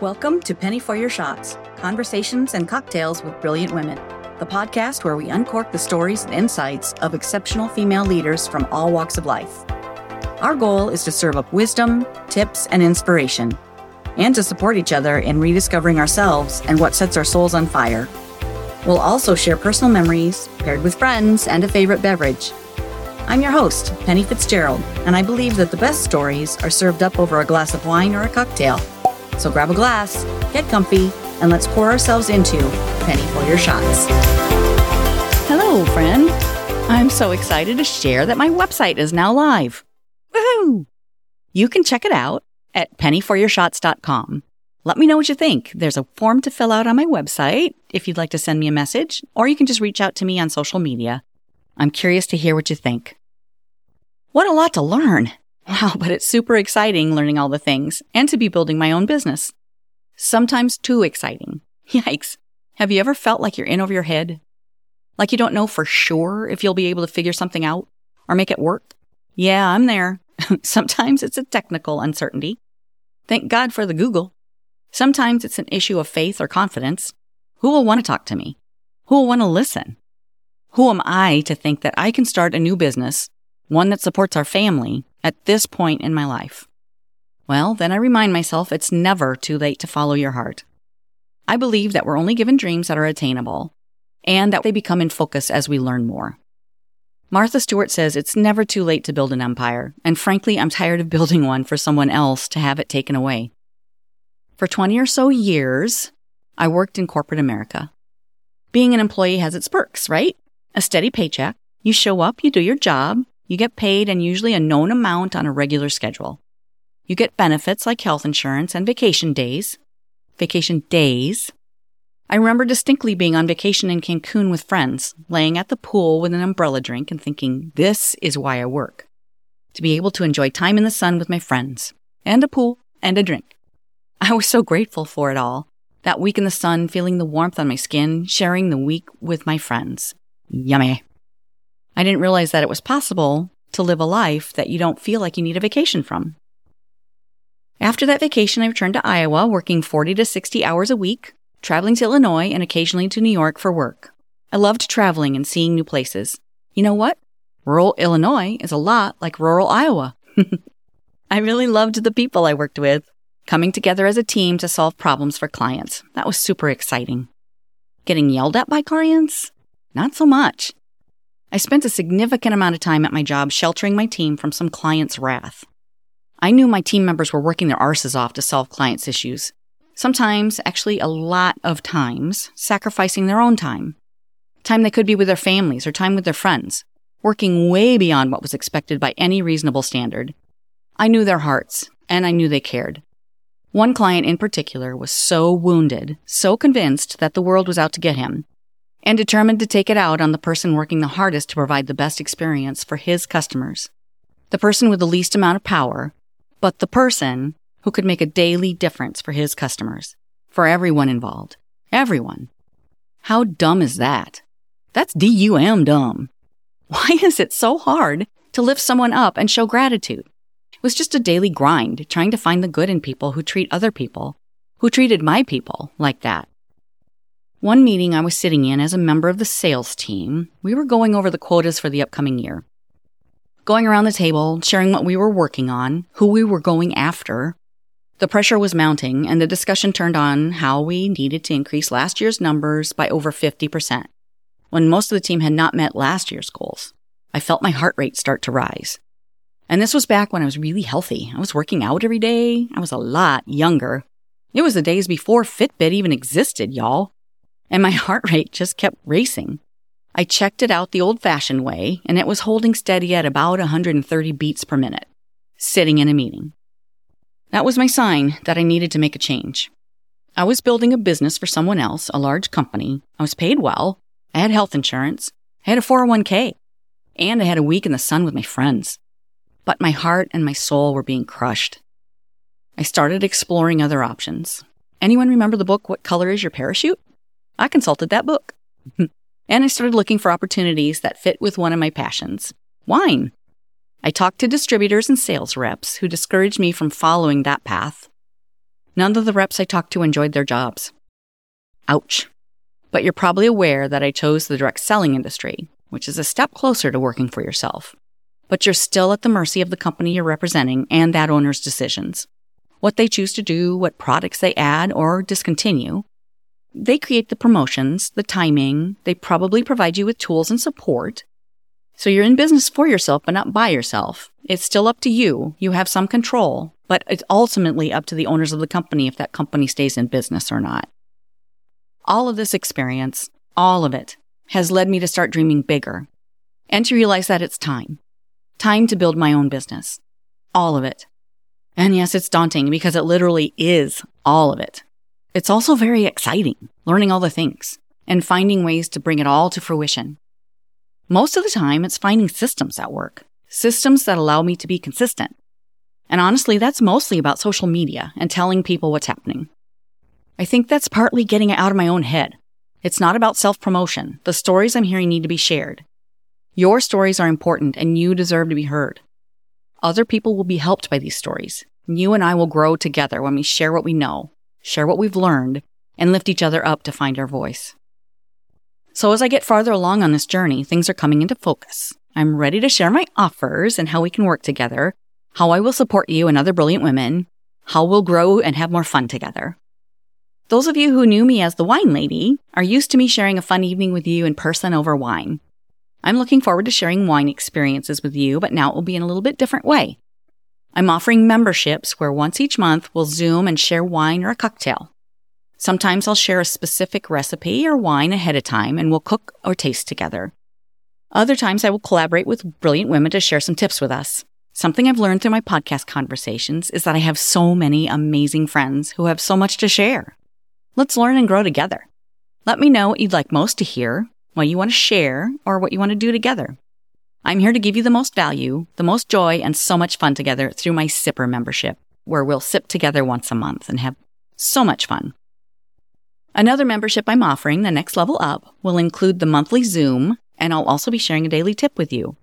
Welcome to Penny for Your Shots Conversations and Cocktails with Brilliant Women, the podcast where we uncork the stories and insights of exceptional female leaders from all walks of life. Our goal is to serve up wisdom, tips, and inspiration, and to support each other in rediscovering ourselves and what sets our souls on fire. We'll also share personal memories, paired with friends and a favorite beverage. I'm your host, Penny Fitzgerald, and I believe that the best stories are served up over a glass of wine or a cocktail. So grab a glass, get comfy, and let's pour ourselves into Penny for Your Shots. Hello, friend. I'm so excited to share that my website is now live. Woohoo! You can check it out at pennyforyourshots.com. Let me know what you think. There's a form to fill out on my website if you'd like to send me a message, or you can just reach out to me on social media. I'm curious to hear what you think. What a lot to learn! Wow, but it's super exciting learning all the things and to be building my own business. Sometimes too exciting. Yikes. Have you ever felt like you're in over your head? Like you don't know for sure if you'll be able to figure something out or make it work? Yeah, I'm there. Sometimes it's a technical uncertainty. Thank God for the Google. Sometimes it's an issue of faith or confidence. Who will want to talk to me? Who will want to listen? Who am I to think that I can start a new business, one that supports our family, at this point in my life? Well, then I remind myself it's never too late to follow your heart. I believe that we're only given dreams that are attainable and that they become in focus as we learn more. Martha Stewart says it's never too late to build an empire, and frankly, I'm tired of building one for someone else to have it taken away. For 20 or so years, I worked in corporate America. Being an employee has its perks, right? A steady paycheck. You show up, you do your job, you get paid and usually a known amount on a regular schedule. You get benefits like health insurance and vacation days. Vacation days. I remember distinctly being on vacation in Cancun with friends, laying at the pool with an umbrella drink and thinking, this is why I work. To be able to enjoy time in the sun with my friends, and a pool, and a drink. I was so grateful for it all. That week in the sun, feeling the warmth on my skin, sharing the week with my friends. Yummy. I didn't realize that it was possible to live a life that you don't feel like you need a vacation from. After that vacation, I returned to Iowa, working 40 to 60 hours a week, traveling to Illinois and occasionally to New York for work. I loved traveling and seeing new places. You know what? Rural Illinois is a lot like rural Iowa. I really loved the people I worked with, coming together as a team to solve problems for clients. That was super exciting. Getting yelled at by clients? Not so much. I spent a significant amount of time at my job sheltering my team from some client's wrath. I knew my team members were working their arses off to solve clients' issues. Sometimes, actually a lot of times, sacrificing their own time. Time they could be with their families or time with their friends, working way beyond what was expected by any reasonable standard. I knew their hearts, and I knew they cared. One client in particular was so wounded, so convinced that the world was out to get him, and determined to take it out on the person working the hardest to provide the best experience for his customers. The person with the least amount of power, but the person who could make a daily difference for his customers, for everyone involved. Everyone. How dumb is that? That's D-U-M dumb. Why is it so hard to lift someone up and show gratitude? It was just a daily grind trying to find the good in people who treat other people, who treated my people like that. One meeting I was sitting in as a member of the sales team, we were going over the quotas for the upcoming year. Going around the table, sharing what we were working on, who we were going after. The pressure was mounting, and the discussion turned on how we needed to increase last year's numbers by over 50%, when most of the team had not met last year's goals. I felt my heart rate start to rise. And this was back when I was really healthy. I was working out every day. I was a lot younger. It was the days before Fitbit even existed, y'all and my heart rate just kept racing. I checked it out the old fashioned way, and it was holding steady at about 130 beats per minute, sitting in a meeting. That was my sign that I needed to make a change. I was building a business for someone else, a large company. I was paid well. I had health insurance. I had a 401k. And I had a week in the sun with my friends. But my heart and my soul were being crushed. I started exploring other options. Anyone remember the book, What Color is Your Parachute? I consulted that book. and I started looking for opportunities that fit with one of my passions wine. I talked to distributors and sales reps who discouraged me from following that path. None of the reps I talked to enjoyed their jobs. Ouch. But you're probably aware that I chose the direct selling industry, which is a step closer to working for yourself. But you're still at the mercy of the company you're representing and that owner's decisions. What they choose to do, what products they add or discontinue. They create the promotions, the timing, they probably provide you with tools and support. So you're in business for yourself, but not by yourself. It's still up to you. You have some control, but it's ultimately up to the owners of the company if that company stays in business or not. All of this experience, all of it, has led me to start dreaming bigger and to realize that it's time. Time to build my own business. All of it. And yes, it's daunting because it literally is all of it. It's also very exciting, learning all the things and finding ways to bring it all to fruition. Most of the time, it's finding systems that work, systems that allow me to be consistent, and honestly, that's mostly about social media and telling people what's happening. I think that's partly getting it out of my own head. It's not about self promotion. The stories I'm hearing need to be shared. Your stories are important and you deserve to be heard. Other people will be helped by these stories. You and I will grow together when we share what we know, share what we've learned, and lift each other up to find our voice. So as I get farther along on this journey, things are coming into focus. I'm ready to share my offers and how we can work together how I will support you and other brilliant women, how we'll grow and have more fun together. Those of you who knew me as the wine lady are used to me sharing a fun evening with you in person over wine. I'm looking forward to sharing wine experiences with you, but now it will be in a little bit different way. I'm offering memberships where once each month we'll Zoom and share wine or a cocktail. Sometimes I'll share a specific recipe or wine ahead of time and we'll cook or taste together. Other times I will collaborate with brilliant women to share some tips with us. Something I've learned through my podcast conversations is that I have so many amazing friends who have so much to share. Let's learn and grow together. Let me know what you'd like most to hear, what you want to share, or what you want to do together. I'm here to give you the most value, the most joy, and so much fun together through my Sipper membership, where we'll sip together once a month and have so much fun. Another membership I'm offering, the next level up, will include the monthly Zoom, and I'll also be sharing a daily tip with you.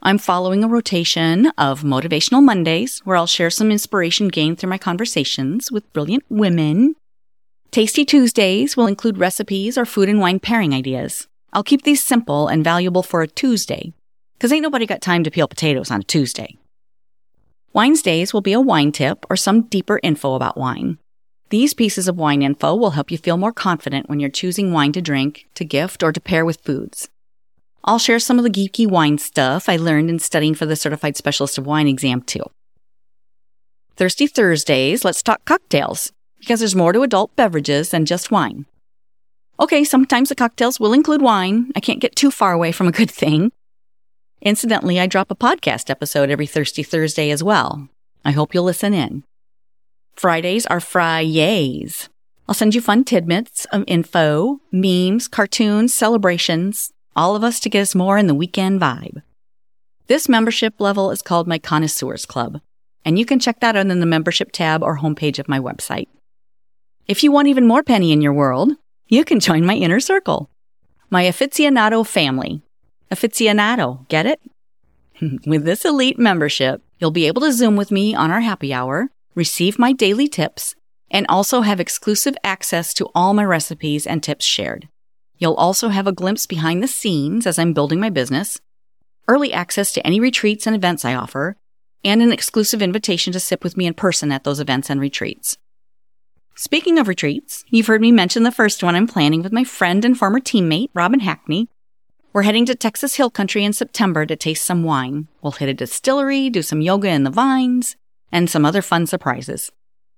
I'm following a rotation of Motivational Mondays, where I'll share some inspiration gained through my conversations with brilliant women. Tasty Tuesdays will include recipes or food and wine pairing ideas. I'll keep these simple and valuable for a Tuesday, because ain't nobody got time to peel potatoes on a Tuesday. Wednesdays will be a wine tip or some deeper info about wine. These pieces of wine info will help you feel more confident when you're choosing wine to drink, to gift, or to pair with foods. I'll share some of the geeky wine stuff I learned in studying for the Certified Specialist of Wine exam too. Thirsty Thursdays, let's talk cocktails, because there's more to adult beverages than just wine. Okay, sometimes the cocktails will include wine. I can't get too far away from a good thing. Incidentally, I drop a podcast episode every Thirsty Thursday as well. I hope you'll listen in. Fridays are Fridays. I'll send you fun tidbits of info, memes, cartoons, celebrations, all of us to get us more in the weekend vibe. This membership level is called my Connoisseurs Club, and you can check that out in the membership tab or homepage of my website. If you want even more penny in your world, you can join my inner circle, my aficionado family. Aficionado, get it? with this elite membership, you'll be able to Zoom with me on our happy hour, receive my daily tips, and also have exclusive access to all my recipes and tips shared. You'll also have a glimpse behind the scenes as I'm building my business, early access to any retreats and events I offer, and an exclusive invitation to sip with me in person at those events and retreats. Speaking of retreats, you've heard me mention the first one I'm planning with my friend and former teammate, Robin Hackney. We're heading to Texas Hill Country in September to taste some wine. We'll hit a distillery, do some yoga in the vines, and some other fun surprises.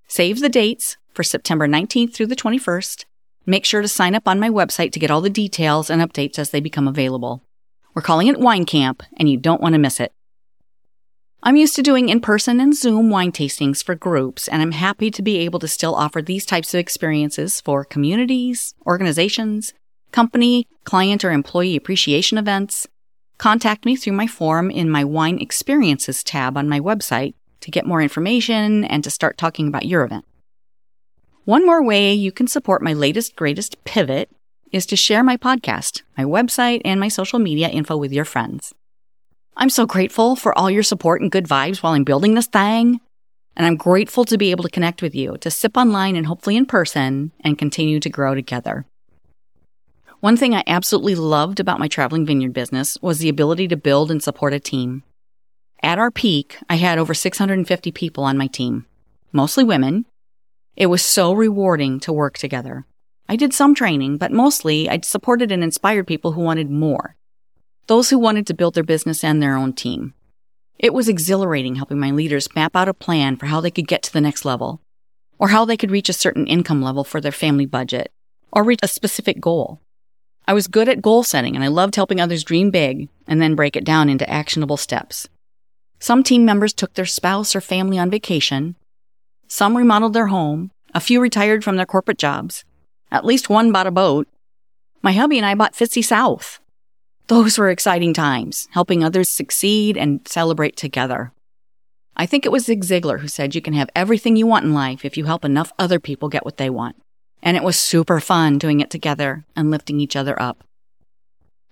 Save the dates for September 19th through the 21st Make sure to sign up on my website to get all the details and updates as they become available. We're calling it Wine Camp, and you don't want to miss it. I'm used to doing in person and Zoom wine tastings for groups, and I'm happy to be able to still offer these types of experiences for communities, organizations, company, client, or employee appreciation events. Contact me through my form in my Wine Experiences tab on my website to get more information and to start talking about your event. One more way you can support my latest, greatest pivot is to share my podcast, my website, and my social media info with your friends. I'm so grateful for all your support and good vibes while I'm building this thing. And I'm grateful to be able to connect with you, to sip online and hopefully in person, and continue to grow together. One thing I absolutely loved about my traveling vineyard business was the ability to build and support a team. At our peak, I had over 650 people on my team, mostly women. It was so rewarding to work together. I did some training, but mostly I supported and inspired people who wanted more. Those who wanted to build their business and their own team. It was exhilarating helping my leaders map out a plan for how they could get to the next level, or how they could reach a certain income level for their family budget, or reach a specific goal. I was good at goal setting and I loved helping others dream big and then break it down into actionable steps. Some team members took their spouse or family on vacation. Some remodeled their home. A few retired from their corporate jobs. At least one bought a boat. My hubby and I bought Fitzy South. Those were exciting times, helping others succeed and celebrate together. I think it was Zig Ziglar who said you can have everything you want in life if you help enough other people get what they want. And it was super fun doing it together and lifting each other up.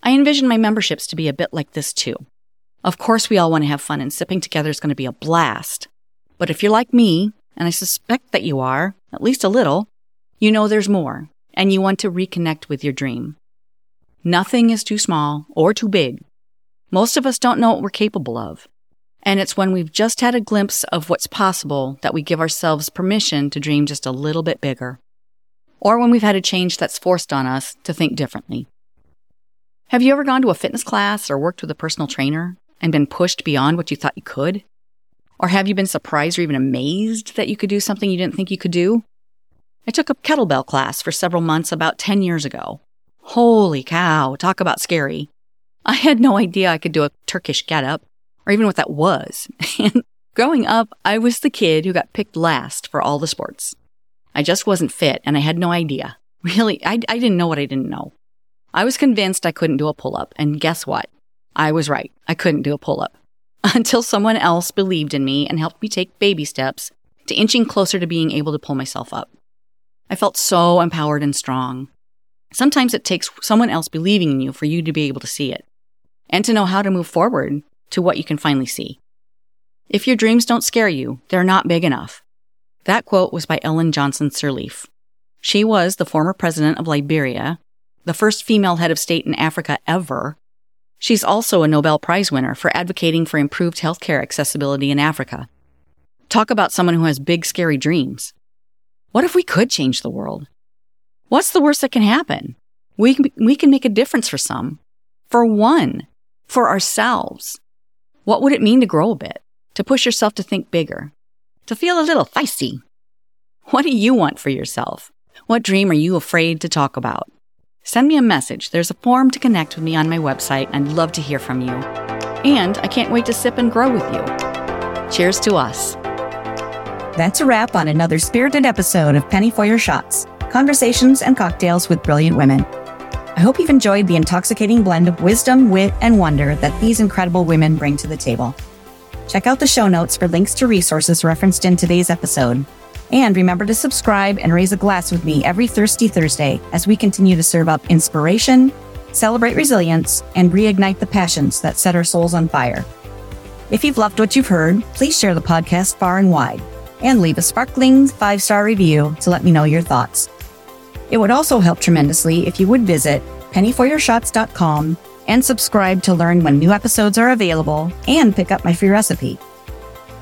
I envision my memberships to be a bit like this too. Of course, we all want to have fun, and sipping together is going to be a blast. But if you're like me, and I suspect that you are, at least a little, you know there's more, and you want to reconnect with your dream. Nothing is too small or too big. Most of us don't know what we're capable of. And it's when we've just had a glimpse of what's possible that we give ourselves permission to dream just a little bit bigger. Or when we've had a change that's forced on us to think differently. Have you ever gone to a fitness class or worked with a personal trainer and been pushed beyond what you thought you could? Or have you been surprised or even amazed that you could do something you didn't think you could do? I took a kettlebell class for several months about 10 years ago. Holy cow, talk about scary. I had no idea I could do a Turkish get up or even what that was. And growing up, I was the kid who got picked last for all the sports. I just wasn't fit and I had no idea. Really, I, I didn't know what I didn't know. I was convinced I couldn't do a pull up, and guess what? I was right. I couldn't do a pull up. Until someone else believed in me and helped me take baby steps to inching closer to being able to pull myself up. I felt so empowered and strong. Sometimes it takes someone else believing in you for you to be able to see it and to know how to move forward to what you can finally see. If your dreams don't scare you, they're not big enough. That quote was by Ellen Johnson Sirleaf. She was the former president of Liberia, the first female head of state in Africa ever. She's also a Nobel Prize winner for advocating for improved healthcare accessibility in Africa. Talk about someone who has big, scary dreams. What if we could change the world? What's the worst that can happen? We we can make a difference for some, for one, for ourselves. What would it mean to grow a bit, to push yourself to think bigger, to feel a little feisty? What do you want for yourself? What dream are you afraid to talk about? Send me a message. There's a form to connect with me on my website. I'd love to hear from you. And I can't wait to sip and grow with you. Cheers to us. That's a wrap on another spirited episode of Penny for Your Shots Conversations and Cocktails with Brilliant Women. I hope you've enjoyed the intoxicating blend of wisdom, wit, and wonder that these incredible women bring to the table. Check out the show notes for links to resources referenced in today's episode. And remember to subscribe and raise a glass with me every Thirsty Thursday as we continue to serve up inspiration, celebrate resilience, and reignite the passions that set our souls on fire. If you've loved what you've heard, please share the podcast far and wide and leave a sparkling five star review to let me know your thoughts. It would also help tremendously if you would visit pennyforyourshots.com and subscribe to learn when new episodes are available and pick up my free recipe.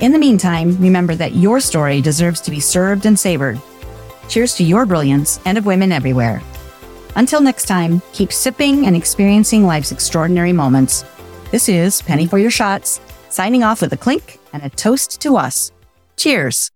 In the meantime, remember that your story deserves to be served and savored. Cheers to your brilliance and of women everywhere. Until next time, keep sipping and experiencing life's extraordinary moments. This is Penny for Your Shots, signing off with a clink and a toast to us. Cheers.